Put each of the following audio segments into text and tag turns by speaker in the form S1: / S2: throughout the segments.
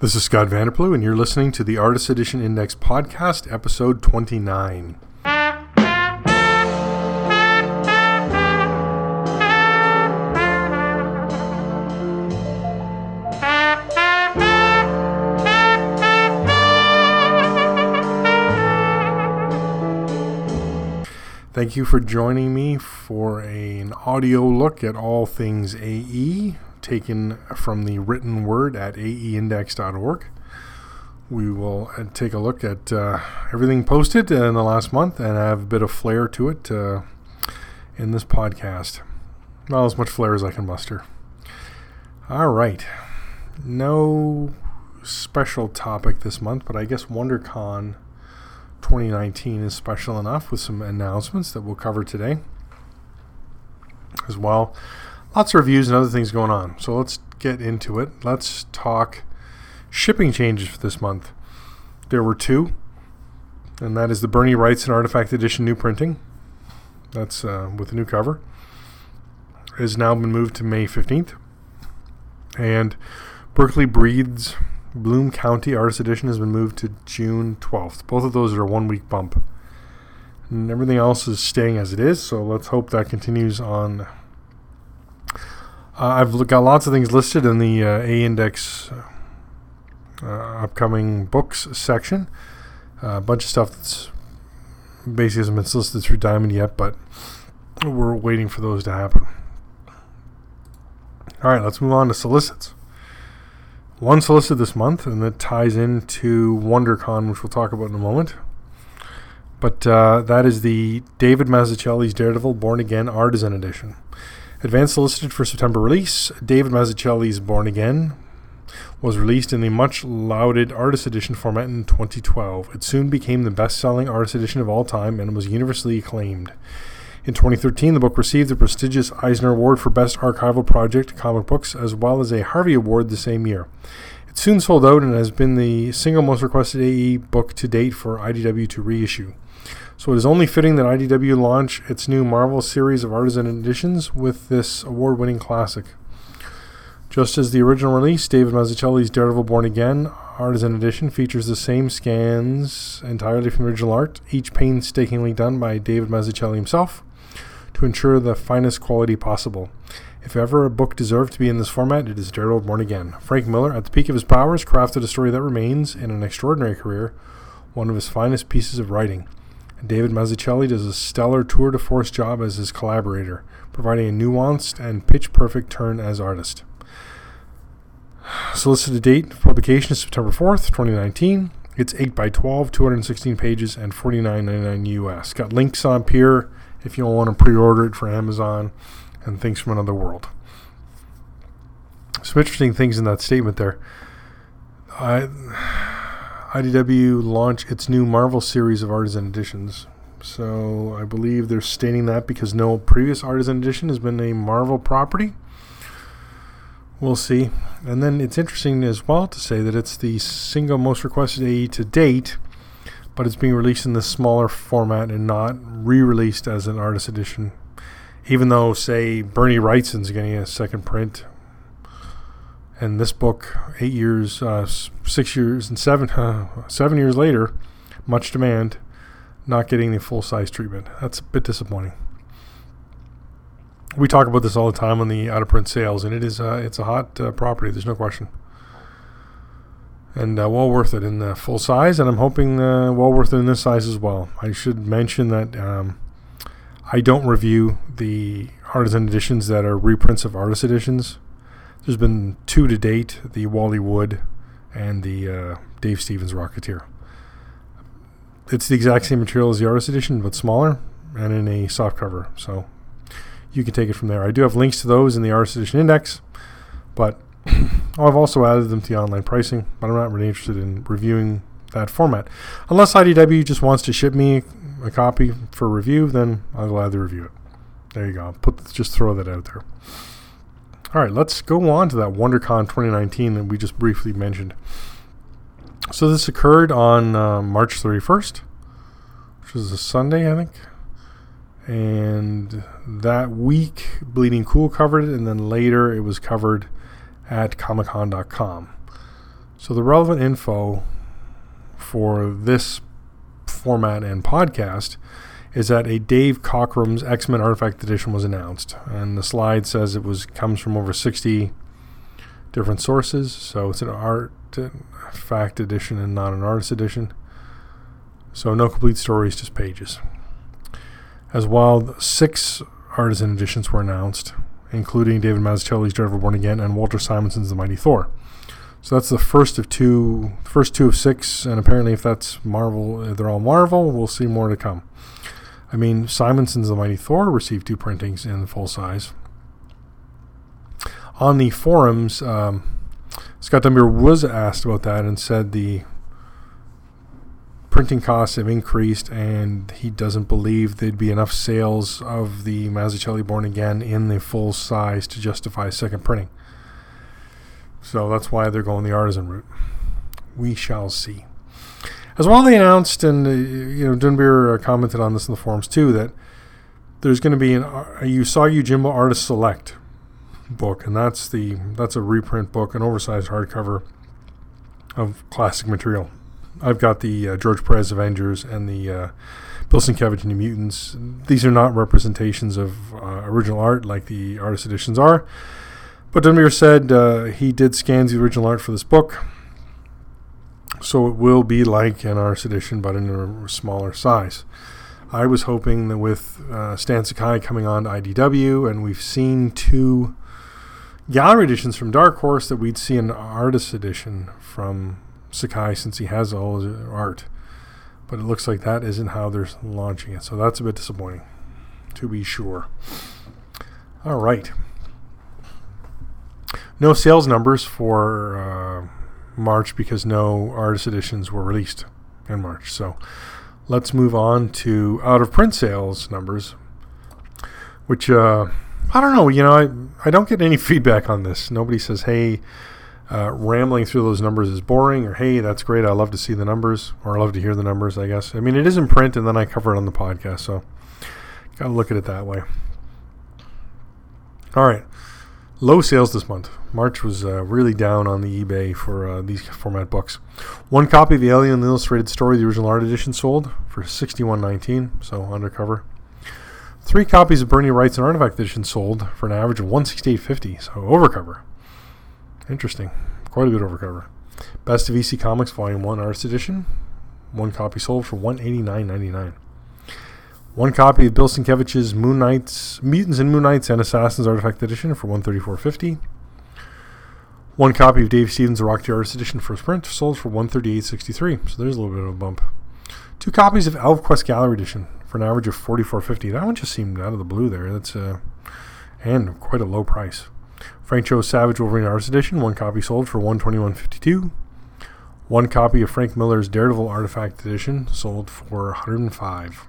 S1: This is Scott VanderPloeg, and you're listening to the Artist Edition Index Podcast, episode 29. Thank you for joining me for a, an audio look at all things AE taken from the written word at aeindex.org. We will uh, take a look at uh, everything posted in the last month and have a bit of flair to it uh, in this podcast. Not as much flair as I can muster. All right. No special topic this month, but I guess WonderCon 2019 is special enough with some announcements that we'll cover today as well lots of reviews and other things going on. So let's get into it. Let's talk shipping changes for this month. There were two, and that is the Bernie Wrightson Artifact Edition new printing. That's uh, with a new cover. It has now been moved to May 15th. And Berkeley Breathed's Bloom County Artist Edition has been moved to June 12th. Both of those are a one week bump. And everything else is staying as it is, so let's hope that continues on I've got lots of things listed in the uh, A Index uh, upcoming books section. Uh, a bunch of stuff that's basically hasn't been solicited through Diamond yet, but we're waiting for those to happen. All right, let's move on to solicits. One solicit this month, and that ties into WonderCon, which we'll talk about in a moment. But uh, that is the David Mazzucchelli's Daredevil Born Again Artisan Edition. Advance solicited for September release, David Mazzucchelli's Born Again was released in the much lauded Artist Edition format in 2012. It soon became the best selling Artist Edition of all time and was universally acclaimed. In 2013, the book received the prestigious Eisner Award for Best Archival Project Comic Books, as well as a Harvey Award the same year. It soon sold out and has been the single most requested AE book to date for IDW to reissue. So it is only fitting that IDW launch its new Marvel series of artisan editions with this award winning classic. Just as the original release, David Mazzucchelli's Daredevil Born Again Artisan Edition features the same scans entirely from original art, each painstakingly done by David Mazzucchelli himself to ensure the finest quality possible. If ever a book deserved to be in this format, it is Daredevil Born Again. Frank Miller, at the peak of his powers, crafted a story that remains, in an extraordinary career, one of his finest pieces of writing. David Mazzucchelli does a stellar tour de force job as his collaborator, providing a nuanced and pitch perfect turn as artist. Solicited date for publication is September 4th, 2019. It's 8 by 12, 216 pages, and 49.99 US. Got links on here if you want to pre order it for Amazon and things from another world. Some interesting things in that statement there. I IDW launch its new Marvel series of Artisan editions. So I believe they're stating that because no previous Artisan edition has been a Marvel property. We'll see. And then it's interesting as well to say that it's the single most requested AE to date, but it's being released in the smaller format and not re released as an artist edition. Even though, say, Bernie Wrightson's getting a second print, and this book, eight years, uh, six years, and seven uh, seven years later, much demand, not getting the full size treatment. That's a bit disappointing. We talk about this all the time on the out of print sales, and it is uh, it's a hot uh, property. There's no question, and uh, well worth it in the full size. And I'm hoping uh, well worth it in this size as well. I should mention that um, I don't review the artisan editions that are reprints of artist editions there's been two to date the Wally Wood and the uh, Dave Stevens Rocketeer. It's the exact same material as the artist edition, but smaller and in a soft cover. So you can take it from there. I do have links to those in the artist edition index, but I've also added them to the online pricing, but I'm not really interested in reviewing that format. Unless IDW just wants to ship me a copy for review, then I'll gladly review it. There you go. Put just throw that out there. All right, let's go on to that WonderCon 2019 that we just briefly mentioned. So this occurred on uh, March 31st, which was a Sunday, I think. And that week, Bleeding Cool covered it, and then later it was covered at ComicCon.com. So the relevant info for this format and podcast is that a Dave Cockrum's X Men Artifact Edition was announced, and the slide says it was comes from over 60 different sources. So it's an art artifact edition and not an artist edition. So no complete stories, just pages. As well, six artisan editions were announced, including David Mazzucchelli's Daredevil Born Again and Walter Simonson's The Mighty Thor. So that's the first of two, first two of six, and apparently, if that's Marvel, they're all Marvel. We'll see more to come. I mean, Simonson's The Mighty Thor received two printings in full size. On the forums, um, Scott Dunbier was asked about that and said the printing costs have increased, and he doesn't believe there'd be enough sales of the Mazzucchelli Born Again in the full size to justify a second printing. So that's why they're going the artisan route. We shall see. As well, they announced, and uh, you know, Dunbier uh, commented on this in the forums too, that there's going to be an uh, Usagi Yojimbo Artist Select book, and that's the that's a reprint book, an oversized hardcover of classic material. I've got the uh, George Perez Avengers and the uh, Bill Sienkiewicz Mutants. These are not representations of uh, original art like the artist editions are. But Dunbier said uh, he did scan the original art for this book. So it will be like an artist edition, but in a smaller size. I was hoping that with uh, Stan Sakai coming on to IDW, and we've seen two gallery editions from Dark Horse, that we'd see an artist edition from Sakai since he has all his art. But it looks like that isn't how they're launching it. So that's a bit disappointing, to be sure. All right. No sales numbers for uh, March because no artist editions were released in March. So let's move on to out of print sales numbers, which uh, I don't know. You know, I, I don't get any feedback on this. Nobody says, hey, uh, rambling through those numbers is boring, or hey, that's great. I love to see the numbers, or I love to hear the numbers, I guess. I mean, it is in print, and then I cover it on the podcast, so got to look at it that way. All right. Low sales this month. March was uh, really down on the eBay for uh, these format books. One copy of the Alien Illustrated Story, the original art edition, sold for sixty-one nineteen, so undercover. Three copies of Bernie Wrightson Artifact edition sold for an average of one sixty-eight fifty, so overcover. Interesting. Quite a bit overcover. Best of EC Comics Volume 1 Artist Edition. One copy sold for one eighty nine ninety nine. One copy of Bill Sienkiewicz's Moon Knights, Mutants and Moon Knights and Assassins Artifact Edition for one thirty four fifty. One copy of Dave Stevens' The Rock Artist Edition first print sold for one thirty eight sixty three. So there's a little bit of a bump. Two copies of ElfQuest Gallery Edition for an average of forty four fifty. That one just seemed out of the blue there. That's uh, and quite a low price. Frank Cho's Savage Wolverine Artist Edition, one copy sold for one twenty one fifty two. One copy of Frank Miller's Daredevil Artifact Edition sold for 105.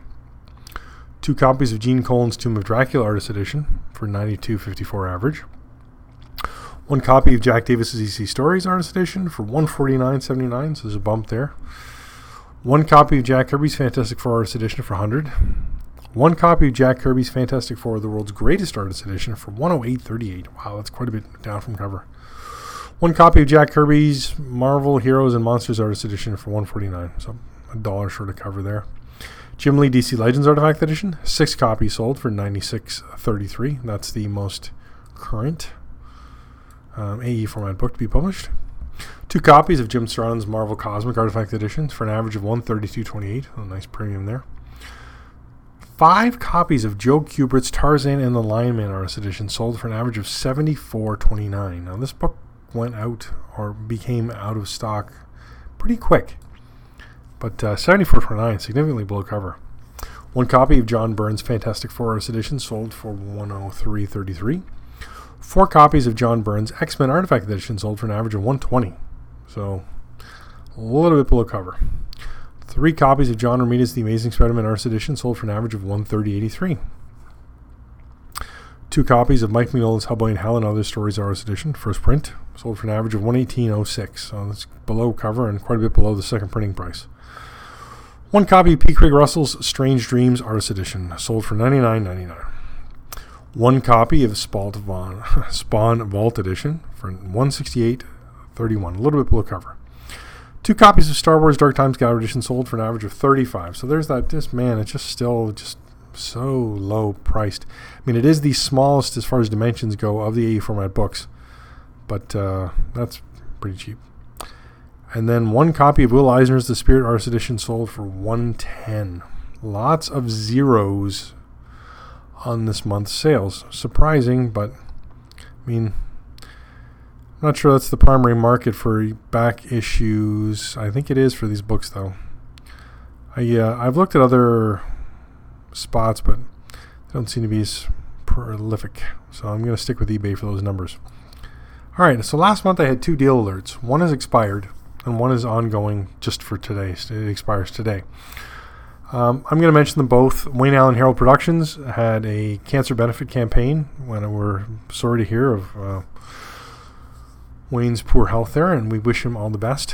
S1: Two copies of Gene Colan's Tomb of Dracula Artist Edition for 92.54 average. One copy of Jack Davis's EC Stories Artist Edition for 149.79, so there's a bump there. One copy of Jack Kirby's Fantastic Four Artist Edition for 100. One copy of Jack Kirby's Fantastic Four, the world's greatest artist edition, for 108.38. Wow, that's quite a bit down from cover. One copy of Jack Kirby's Marvel Heroes and Monsters Artist Edition for 149. So a dollar short of cover there. Jim Lee DC Legends Artifact Edition, six copies sold for 96.33. That's the most current um, AE format book to be published. Two copies of Jim Starlin's Marvel Cosmic Artifact Editions for an average of 132.28. A nice premium there five copies of Joe Kubert's Tarzan and the Lion Man Artist Edition sold for an average of seventy four twenty nine. Now this book went out or became out of stock pretty quick, but uh, seventy four twenty nine significantly below cover. One copy of John Byrne's Fantastic Four Artist Edition sold for one hundred three thirty three. Four copies of John Byrne's X Men Artifact Edition sold for an average of one twenty. So a little bit below cover. Three copies of John Romita's The Amazing Spider-Man Artist Edition sold for an average of 130.83. Two copies of Mike Mignola's Hellboy and Hell and Other Stories Artist Edition, first print, sold for an average of 118.06. So that's below cover and quite a bit below the second printing price. One copy of P. Craig Russell's Strange Dreams Artist Edition, sold for 99.99. One copy of Spawn Vault Edition for 168.31, a little bit below cover. Two copies of Star Wars Dark Times Gallery Edition sold for an average of 35 So there's that. Just man, it's just still just so low priced. I mean, it is the smallest as far as dimensions go of the AE format books, but uh, that's pretty cheap. And then one copy of Will Eisner's The Spirit Artist Edition sold for 110 Lots of zeros on this month's sales. Surprising, but I mean, I'm not sure that's the primary market for back issues. I think it is for these books, though. I uh, I've looked at other spots, but they don't seem to be as prolific. So I'm going to stick with eBay for those numbers. All right, so last month I had two deal alerts. One is expired, and one is ongoing just for today. It expires today. Um, I'm going to mention them both. Wayne Alan Harold Productions had a cancer benefit campaign when we're sorry to hear of uh, Wayne's poor health there, and we wish him all the best.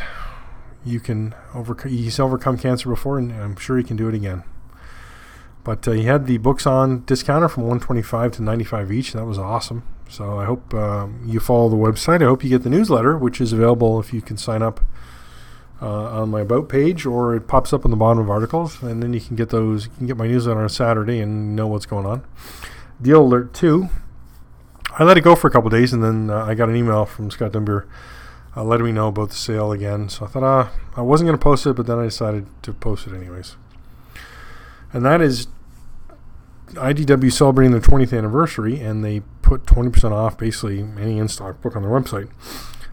S1: You can overcome. He's overcome cancer before, and I'm sure he can do it again. But uh, he had the books on discounter from 125 to 95 each. That was awesome. So I hope uh, you follow the website. I hope you get the newsletter, which is available if you can sign up uh, on my about page, or it pops up on the bottom of articles, and then you can get those. You can get my newsletter on Saturday and know what's going on. Deal alert two. I let it go for a couple days, and then uh, I got an email from Scott Dunbier uh, letting me know about the sale again. So I thought uh, I wasn't going to post it, but then I decided to post it anyways. And that is IDW celebrating their 20th anniversary, and they put 20% off basically any in stock book on their website.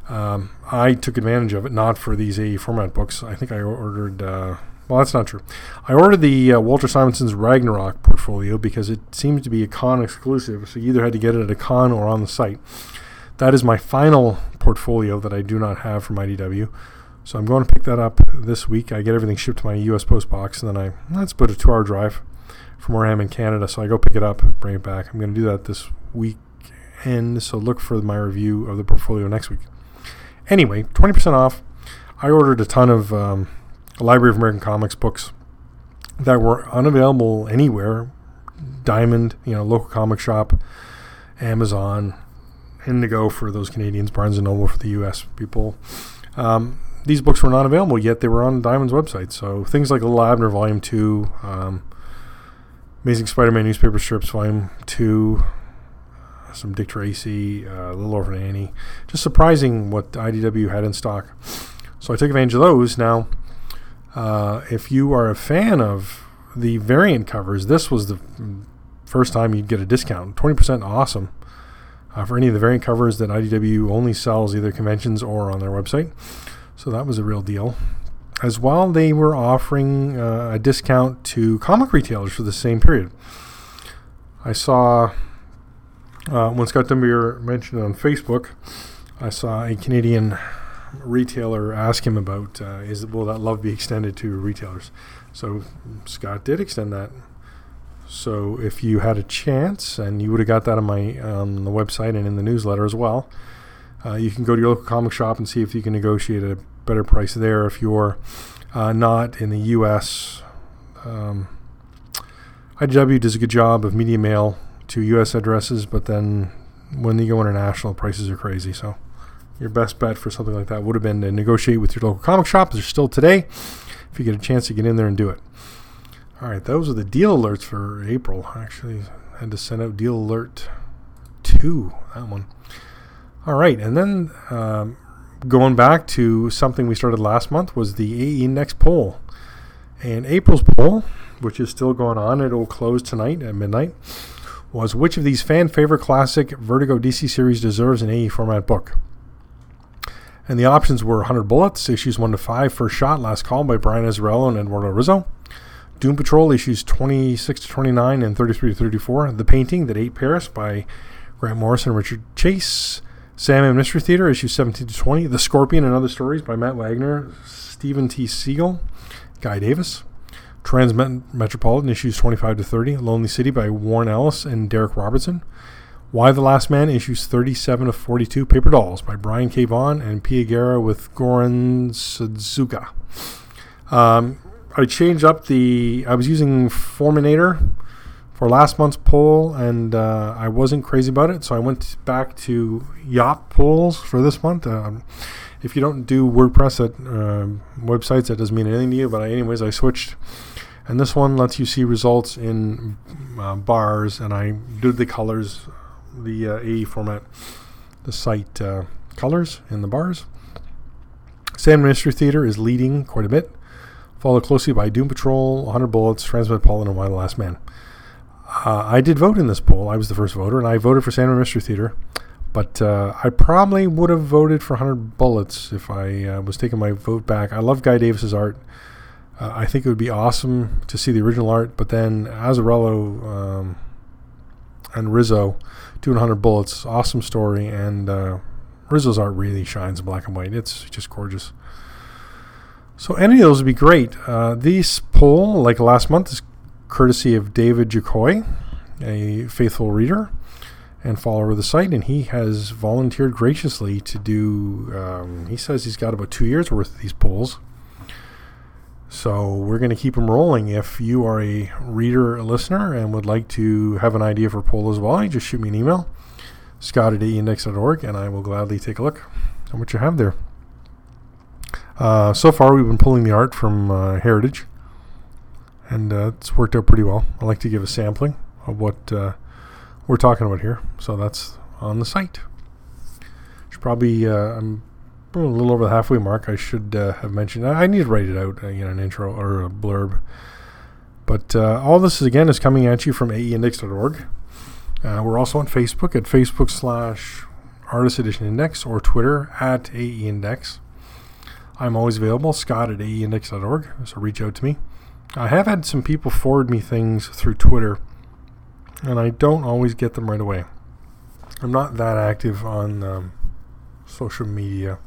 S1: Um, I took advantage of it, not for these AE format books. I think I ordered. Uh, well, that's not true. I ordered the uh, Walter Simonson's Ragnarok portfolio because it seems to be a con exclusive, so you either had to get it at a con or on the site. That is my final portfolio that I do not have from IDW. So I'm going to pick that up this week. I get everything shipped to my U.S. Post box, and then I that's about a two-hour drive from where I am in Canada. So I go pick it up, bring it back. I'm going to do that this weekend. So look for my review of the portfolio next week. Anyway, 20% off. I ordered a ton of um, Library of American Comics books that were unavailable anywhere. Diamond, you know, local comic shop, Amazon, Indigo for those Canadians, Barnes and Noble for the U.S. people. Um, these books were not available yet; they were on Diamond's website. So things like Little Abner Volume Two, um, Amazing Spider-Man newspaper strips Volume Two, some Dick Tracy, uh, Little Orphan Annie. Just surprising what IDW had in stock. So I took advantage of those. Now, uh, if you are a fan of the variant covers, this was the first time you'd get a discount. 20% awesome uh, for any of the variant covers that IDW only sells either conventions or on their website. So that was a real deal. As well, they were offering uh, a discount to comic retailers for the same period. I saw uh, when Scott Dunbier mentioned on Facebook, I saw a Canadian retailer ask him about uh, is will that love be extended to retailers. So Scott did extend that. So if you had a chance, and you would have got that on my on the website and in the newsletter as well, uh, you can go to your local comic shop and see if you can negotiate a better price there. If you're uh, not in the U.S., um, IDW does a good job of media mail to U.S. addresses, but then when you go international, prices are crazy. So your best bet for something like that would have been to negotiate with your local comic shop. They're still today. If you get a chance to get in there and do it. All right, those are the deal alerts for April. I actually, had to send out deal alert two. That one. All right, and then um, going back to something we started last month was the AE Index poll, and April's poll, which is still going on, it'll close tonight at midnight was which of these fan favorite classic Vertigo DC series deserves an AE format book? And the options were 100 Bullets, issues 1 to 5, First Shot, Last Call by Brian Azzarello and Eduardo Risso. Doom Patrol, issues 26 to 29 and 33 to 34. The Painting, That Ate Paris by Grant Morrison and Richard Case. Sam and Mystery Theater, issues 17 to 20. The Scorpion and Other Stories by Matt Wagner, Stephen T. Seagle, Guy Davis. Transmetropolitan issues 25 to 30. Lonely City by Warren Ellis and Darick Robertson. Y the Last Man issues 37 of 42. Paper Dolls by Brian K. Vaughan and Pia Guerra with Goran Sudzuka. Um, I changed up the. I was using Forminator for last month's poll, and uh, I wasn't crazy about it, so I went back to Yacht polls for this month. Um, If you don't do WordPress at uh, websites, that doesn't mean anything to you. But I, anyways, I switched, and this one lets you see results in uh, bars, and I did the colors, the uh, AE format, the site uh, colors in the bars. Sandman Mystery Theater is leading quite a bit, followed closely by Doom Patrol, 100 Bullets, Transmetropolitan, and Y the Last Man. Uh, I did vote in this poll. I was the first voter, and I voted for Sandman Mystery Theater. But uh, I probably would have voted for 100 Bullets if I uh, was taking my vote back. I love Guy Davis's art. Uh, I think it would be awesome to see the original art, but then Azzarello um, and Risso doing 100 Bullets, awesome story, and uh, Risso's art really shines in black and white. It's just gorgeous. So any of those would be great. Uh, this poll, like last month, is courtesy of David Jacoy, a faithful reader and follower of the site, and he has volunteered graciously to do. Um, he says he's got about two years worth of these polls. So we're going to keep them rolling. If you are a reader, a listener, and would like to have an idea for a poll as well, you just shoot me an email, scott at aeindex.org, and I will gladly take a look at what you have there. Uh, so far, we've been pulling the art from uh, Heritage, and uh, it's worked out pretty well. I like to give a sampling of what uh, we're talking about here. So that's on the site. Should probably uh, A little over the halfway mark. I should uh, have mentioned. I, need to write it out, uh, you an intro or a blurb. But uh, all this is, again is coming at you from aeindex.org. Uh, we're also on Facebook at Facebook slash Artist Edition Index or Twitter at aeindex. I'm always available, Scott at aeindex.org. So reach out to me. I have had some people forward me things through Twitter and I don't always get them right away. I'm not that active on um, social media.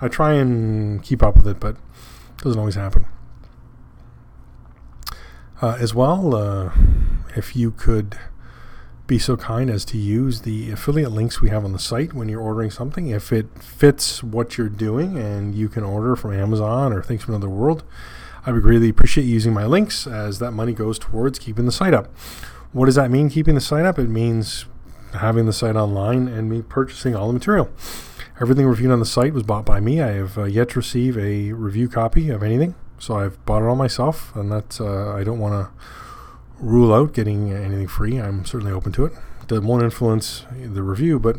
S1: I try and keep up with it, but it doesn't always happen. Uh, as well, uh, if you could be so kind as to use the affiliate links we have on the site when you're ordering something, if it fits what you're doing and you can order from Amazon or things from another world, I would greatly appreciate using my links as that money goes towards keeping the site up. What does that mean, keeping the site up? It means having the site online and me purchasing all the material. Everything reviewed on the site was bought by me. I have uh, yet to receive a review copy of anything, so I've bought it all myself, and that's uh, I don't want to rule out getting anything free. I'm certainly open to it. It won't influence the review, but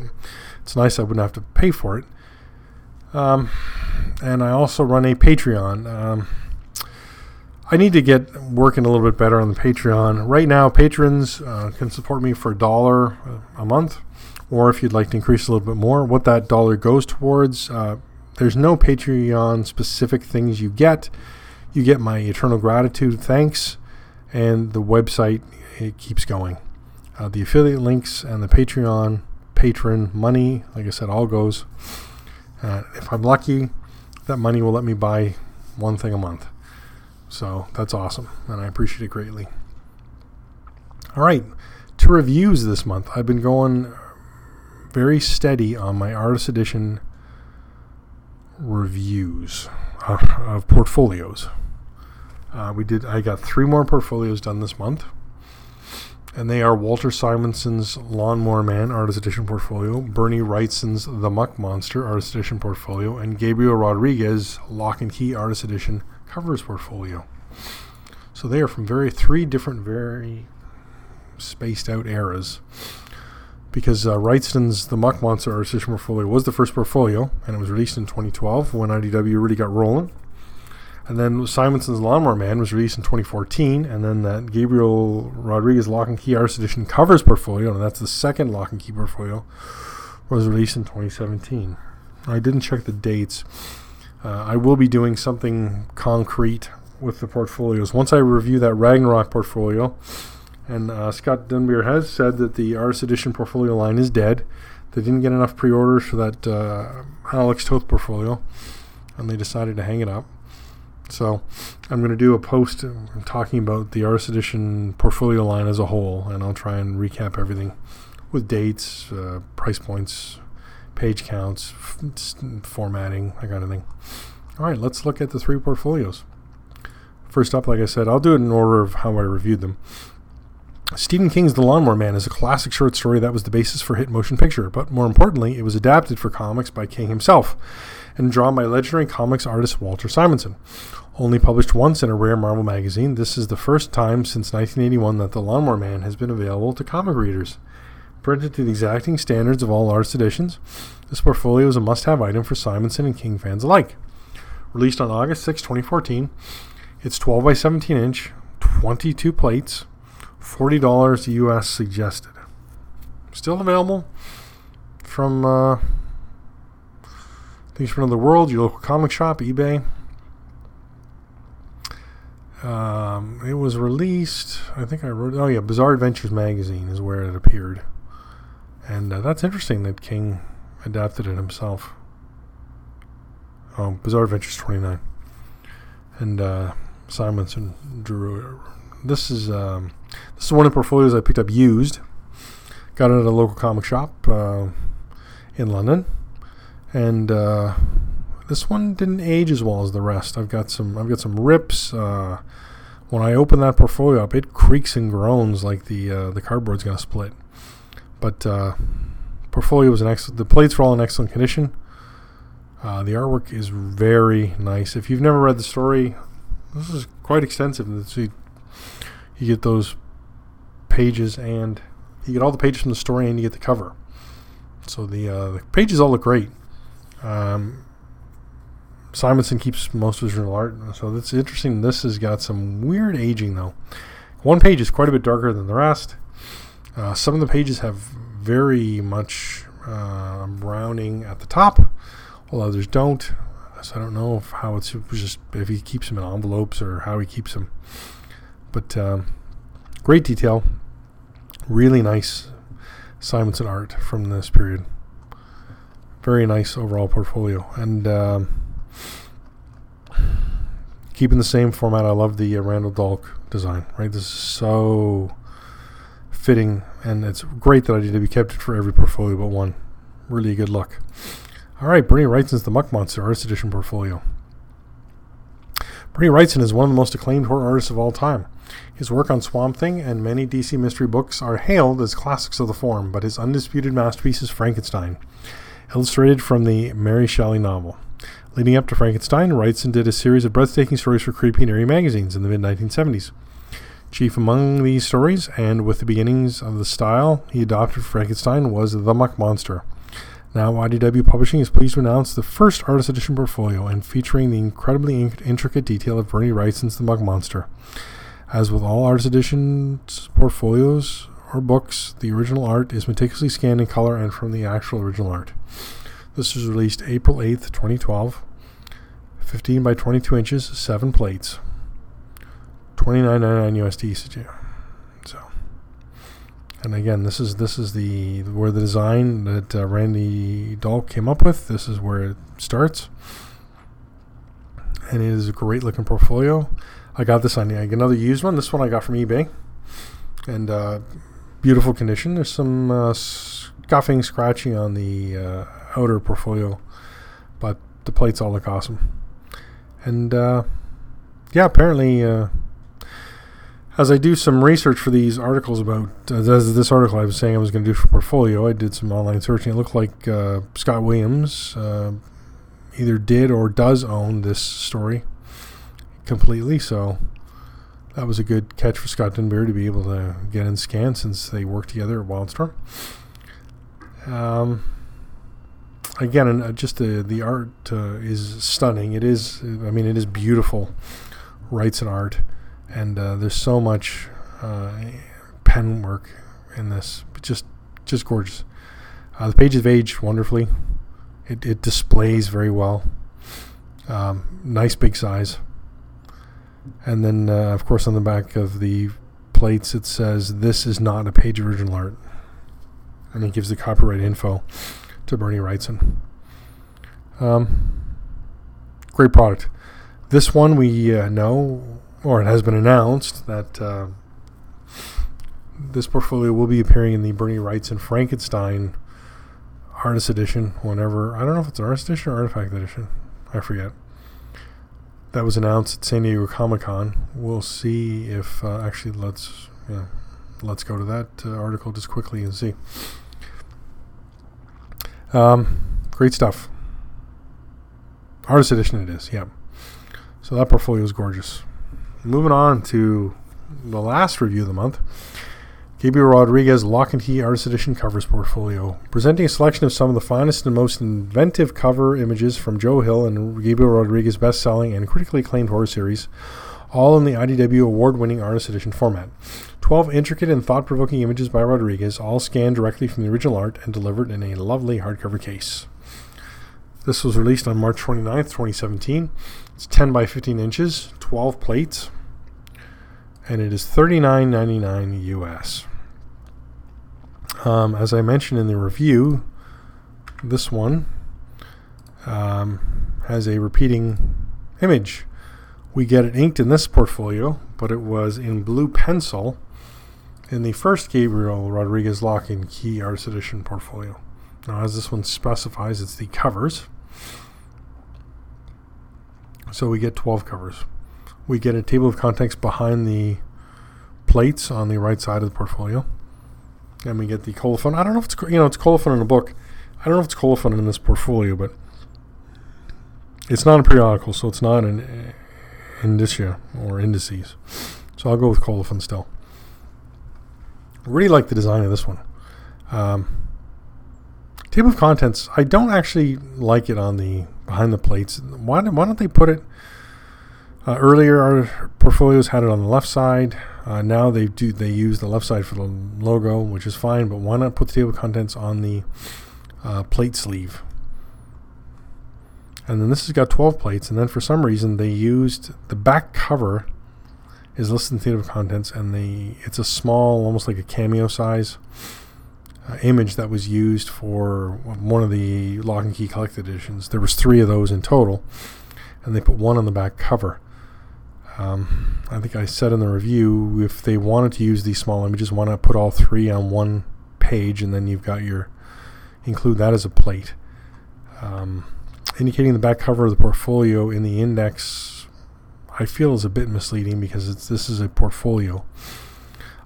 S1: it's nice I wouldn't have to pay for it. Um, and I also run a Patreon. Um, I need to get working a little bit better on the Patreon. Right now, patrons uh, can support me for a dollar a month, or if you'd like to increase a little bit more, what that dollar goes towards. Uh, there's no Patreon specific things you get. You get my eternal gratitude, thanks, and the website it keeps going. Uh, the affiliate links and the Patreon patron money, like I said, all goes. Uh, if I'm lucky, that money will let me buy one thing a month. So that's awesome, and I appreciate it greatly. All right, to reviews this month, I've been going very steady on my Artist Edition reviews uh, of portfolios. Uh, we did. I got three more portfolios done this month, and they are Walter Simonson's Lawnmower Man Artist Edition portfolio, Bernie Wrightson's The Muck Monster Artist Edition portfolio, and Gabriel Rodriguez Locke and Key Artist Edition covers portfolio. So they are from very three different, very spaced out eras. Because uh, Wrightson's The Muck Monster Artificial Portfolio was the first portfolio, and it was released in 2012 when IDW really got rolling. And then Simonson's Lawnmower Man was released in 2014, and then that Gabriel Rodriguez Locke and Key Artist Edition covers portfolio, and that's the second Locke and Key portfolio, was released in 2017. I didn't check the dates. Uh, I will be doing something concrete with the portfolios. Once I review that Ragnarok portfolio, and uh, Scott Dunbier has said that the Artist Edition portfolio line is dead. They didn't get enough pre-orders for that uh, Alex Toth portfolio, and they decided to hang it up. So I'm going to do a post talking about the Artist Edition portfolio line as a whole, and I'll try and recap everything with dates, uh, price points, page counts, f- formatting, that kind of thing. All right, let's look at the three portfolios. First up, like I said, I'll do it in order of how I reviewed them. Stephen King's The Lawnmower Man is a classic short story that was the basis for hit motion picture, but more importantly, it was adapted for comics by King himself. and drawn by legendary comics artist Walter Simonson. Only published once in a rare Marvel magazine, this is the first time since 1981 that The Lawnmower Man has been available to comic readers. Printed to the exacting standards of all artist editions, this portfolio is a must have item for Simonson and King fans alike. Released on August 6, 2014, it's 12 by 17 inch, 22 plates, $40 US suggested. Still available from uh, Things from Another World, your local comic shop, eBay. Um, it was released, I think I wrote, oh yeah, Bizarre Adventures magazine is where it appeared. And uh, that's interesting that King adapted it himself. Oh, Bizarre Adventures 29. And uh, Simonson drew. This is um, this is one of the portfolios I picked up used. Got it at a local comic shop uh, in London, and uh, this one didn't age as well as the rest. I've got some I've got some rips. Uh, when I open that portfolio up, it creaks and groans like the uh, the cardboard's gonna split. But uh, portfolio was an excellent. The plates were all in excellent condition. Uh, the artwork is very nice. If you've never read the story, this is quite extensive. You, you get those pages, and you get all the pages from the story, and you get the cover. So the, uh, the pages all look great. Um, Simonson keeps most of his original art, so that's interesting. This has got some weird aging, though. One page is quite a bit darker than the rest. Uh, some of the pages have very much uh, browning at the top, while others don't. So I don't know if how it's just if he keeps them in envelopes or how he keeps them. But um, great detail, really nice Simonson art from this period. Very nice overall portfolio, and um, keeping the same format. I love the uh, Randall Dahlk design. Right, this is so fitting, and it's great that IDW kept it for every portfolio but one. Really good luck. All right, Bernie Wrightson's The Muck Monster Artist Edition portfolio. Bernie Wrightson is one of the most acclaimed horror artists of all time. His work on Swamp Thing and many DC mystery books are hailed as classics of the form, but his undisputed masterpiece is Frankenstein, illustrated from the Mary Shelley novel. Leading up to Frankenstein, Wrightson did a series of breathtaking stories for creepy and eerie magazines in the mid 1970s. Chief among these stories, and with the beginnings of the style he adopted for Frankenstein, was The Muck Monster. Now, IDW Publishing is pleased to announce the first Artist Edition portfolio and featuring the incredibly in- intricate detail of Bernie Wrightson's The Muck Monster. As with all Artist Editions portfolios or books, the original art is meticulously scanned in color and from the actual original art. This was released April 8th, 2012. 15 by 22 inches, 7 plates. 29.99 USD and again, this is this is the where the design that uh, Randy Dahlk came up with. This is where it starts, and it is a great looking portfolio. I got this on another used one. This one I got from eBay, and uh, beautiful condition. There's some uh, scuffing, scratching on the uh, outer portfolio, but the plates all look awesome. And uh, yeah, apparently uh, as I do some research for these articles about, uh, this article I was saying I was going to do for portfolio, I did some online searching. It looked like uh, Scott Williams uh, either did or does own this story completely. So that was a good catch for Scott Dunbier to be able to get in scan since they work together at Wildstorm. Um, again, and uh, just the the art uh, is stunning. It is, I mean, it is beautiful. Wrightson art and uh, there's so much uh, pen work in this. Just just gorgeous. Uh, the pages have aged wonderfully. It, it displays very well. Um, nice big size. And then, uh, of course, on the back of the plates, it says, This is not a page original art. And it gives the copyright info to Bernie Wrightson. Um, great product. This one we uh, know or it has been announced that uh, this portfolio will be appearing in the Bernie Wrightson Frankenstein Artist Edition whenever I don't know if it's an Artist Edition or Artifact Edition. I forget. That was announced at San Diego Comic Con. We'll see if uh, actually let's yeah, let's go to that uh, article just quickly and see. Um, great stuff. Artist edition it is, yeah. So that portfolio is gorgeous. Moving on to the last review of the month. Gabriel Rodriguez Locke and Key Artist Edition Covers Portfolio, presenting a selection of some of the finest and most inventive cover images from Joe Hill and Gabriel Rodriguez best-selling and critically acclaimed horror series, all in the IDW award-winning Artist Edition format. 12 intricate and thought-provoking images by Rodriguez, all scanned directly from the original art and delivered in a lovely hardcover case. This was released on March 29th, 2017. It's 10 by 15 inches, 12 plates, and it is $39.99 US. Um, as I mentioned in the review, this one um, has a repeating image. We get it inked in this portfolio, but it was in blue pencil in the first Gabriel Rodriguez Locke and Key Artist Edition portfolio. Now, as this one specifies, it's the covers. So we get 12 covers. We get a table of contents behind the plates on the right side of the portfolio and we get the colophon. I don't know if it's you know it's colophon in a book. I don't know if it's colophon in this portfolio, but it's not a periodical, so it's not an uh, indicia or indices. So I'll go with colophon still. Really like the design of this one. Um, table of contents. I don't actually like it on the behind the plates. Why, why don't they put it? Uh, earlier, our portfolios had it on the left side. Uh, now they do they use the left side for the logo, which is fine. But why not put the table of contents on the uh, plate sleeve? And then this has got 12 plates. And then for some reason they used the back cover is listed in the table of contents, and the it's a small, almost like a cameo size uh, image that was used for one of the Locke and Key collected editions. There was three of those in total, and they put one on the back cover. Um, I think I said in the review if they wanted to use these small images, why not put all three on one page and then you've got your include that as a plate. Um, indicating the back cover of the portfolio in the index, I feel is a bit misleading because this is a portfolio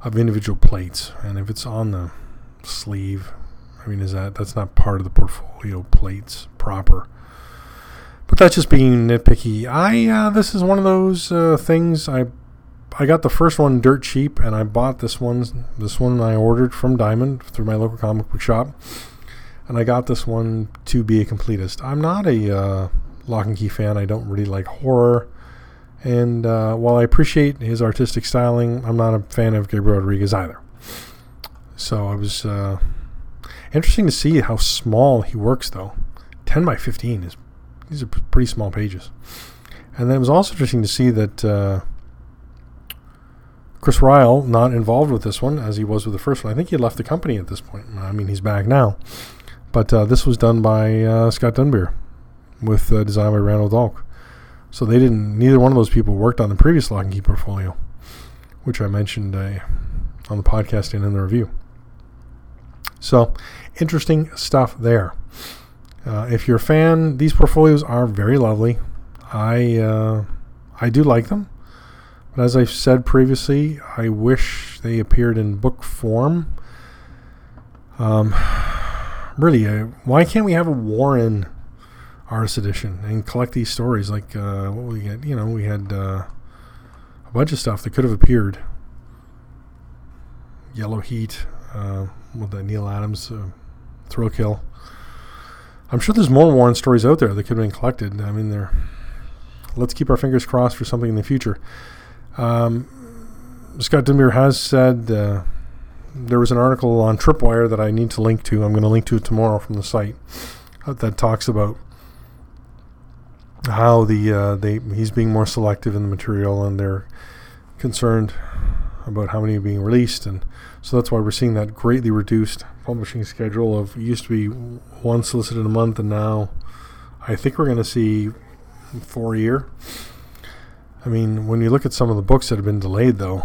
S1: of individual plates, and if it's on the sleeve, I mean, is that that's not part of the portfolio plates proper? But that's just being nitpicky. I uh, this is one of those uh, things. I I got the first one dirt cheap, and I bought this one. This one I ordered from Diamond through my local comic book shop, and I got this one to be a completist. I'm not a uh, Locke and Key fan. I don't really like horror, and uh, while I appreciate his artistic styling, I'm not a fan of Gabriel Rodriguez either. So I was uh, interesting to see how small he works, though. 10 by 15 is these are pretty small pages. And then it was also interesting to see that uh, Chris Ryall not involved with this one as he was with the first one. I think he left the company at this point. I mean, he's back now. But uh, this was done by uh, Scott Dunbier with uh, design by Randall Dahlk. So they didn't. Neither one of those people worked on the previous Locke and Key portfolio, which I mentioned uh, on the podcast and in the review. So interesting stuff there. Uh, if you're a fan, these portfolios are very lovely. I uh, I do like them, but as I've said previously, I wish they appeared in book form. Um, really, uh, why can't we have a Warren artist edition and collect these stories? Like uh, what we get, you know, we had uh, a bunch of stuff that could have appeared. Yellow Heat uh, with the Neal Adams Thrill Kill. I'm sure there's more Warren stories out there that could have been collected. I mean, there. Let's keep our fingers crossed for something in the future. Um, Scott Dunbier has said uh, there was an article on Tripwire that I need to link to. I'm going to link to it tomorrow from the site uh, that talks about how the uh, they he's being more selective in the material and they're concerned about how many are being released and so that's why we're seeing that greatly reduced publishing schedule of used to be one solicited a month, and now I think we're going to see four a year. I mean, when you look at some of the books that have been delayed, though,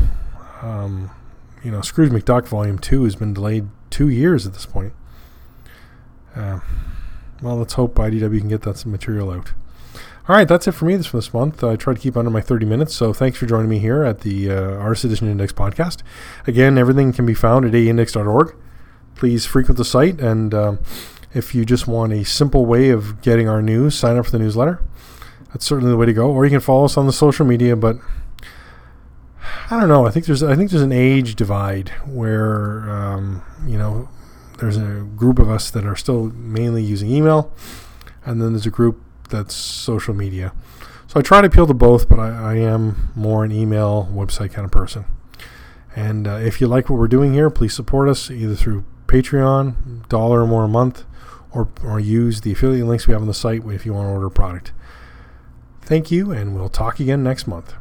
S1: um, you know, Scrooge McDuck Volume Two has been delayed two years at this point. Uh, well, let's hope IDW can get that material out. All right, that's it for me this, for this month. I tried to keep under my 30 minutes, so thanks for joining me here at the uh, Artist Edition Index podcast. Again, everything can be found at aeindex.org. Please frequent the site, and um, if you just want a simple way of getting our news, sign up for the newsletter. that's certainly the way to go. Or you can follow us on the social media, but I don't know. I think there's I think there's an age divide where um, you know there's a group of us that are still mainly using email, and then there's a group that's social media. So I try to appeal to both, but I, I am more an email website kind of person. And uh, if you like what we're doing here, please support us either through Patreon, dollar or more a month, or, or use the affiliate links we have on the site if you want to order a product. Thank you, and we'll talk again next month.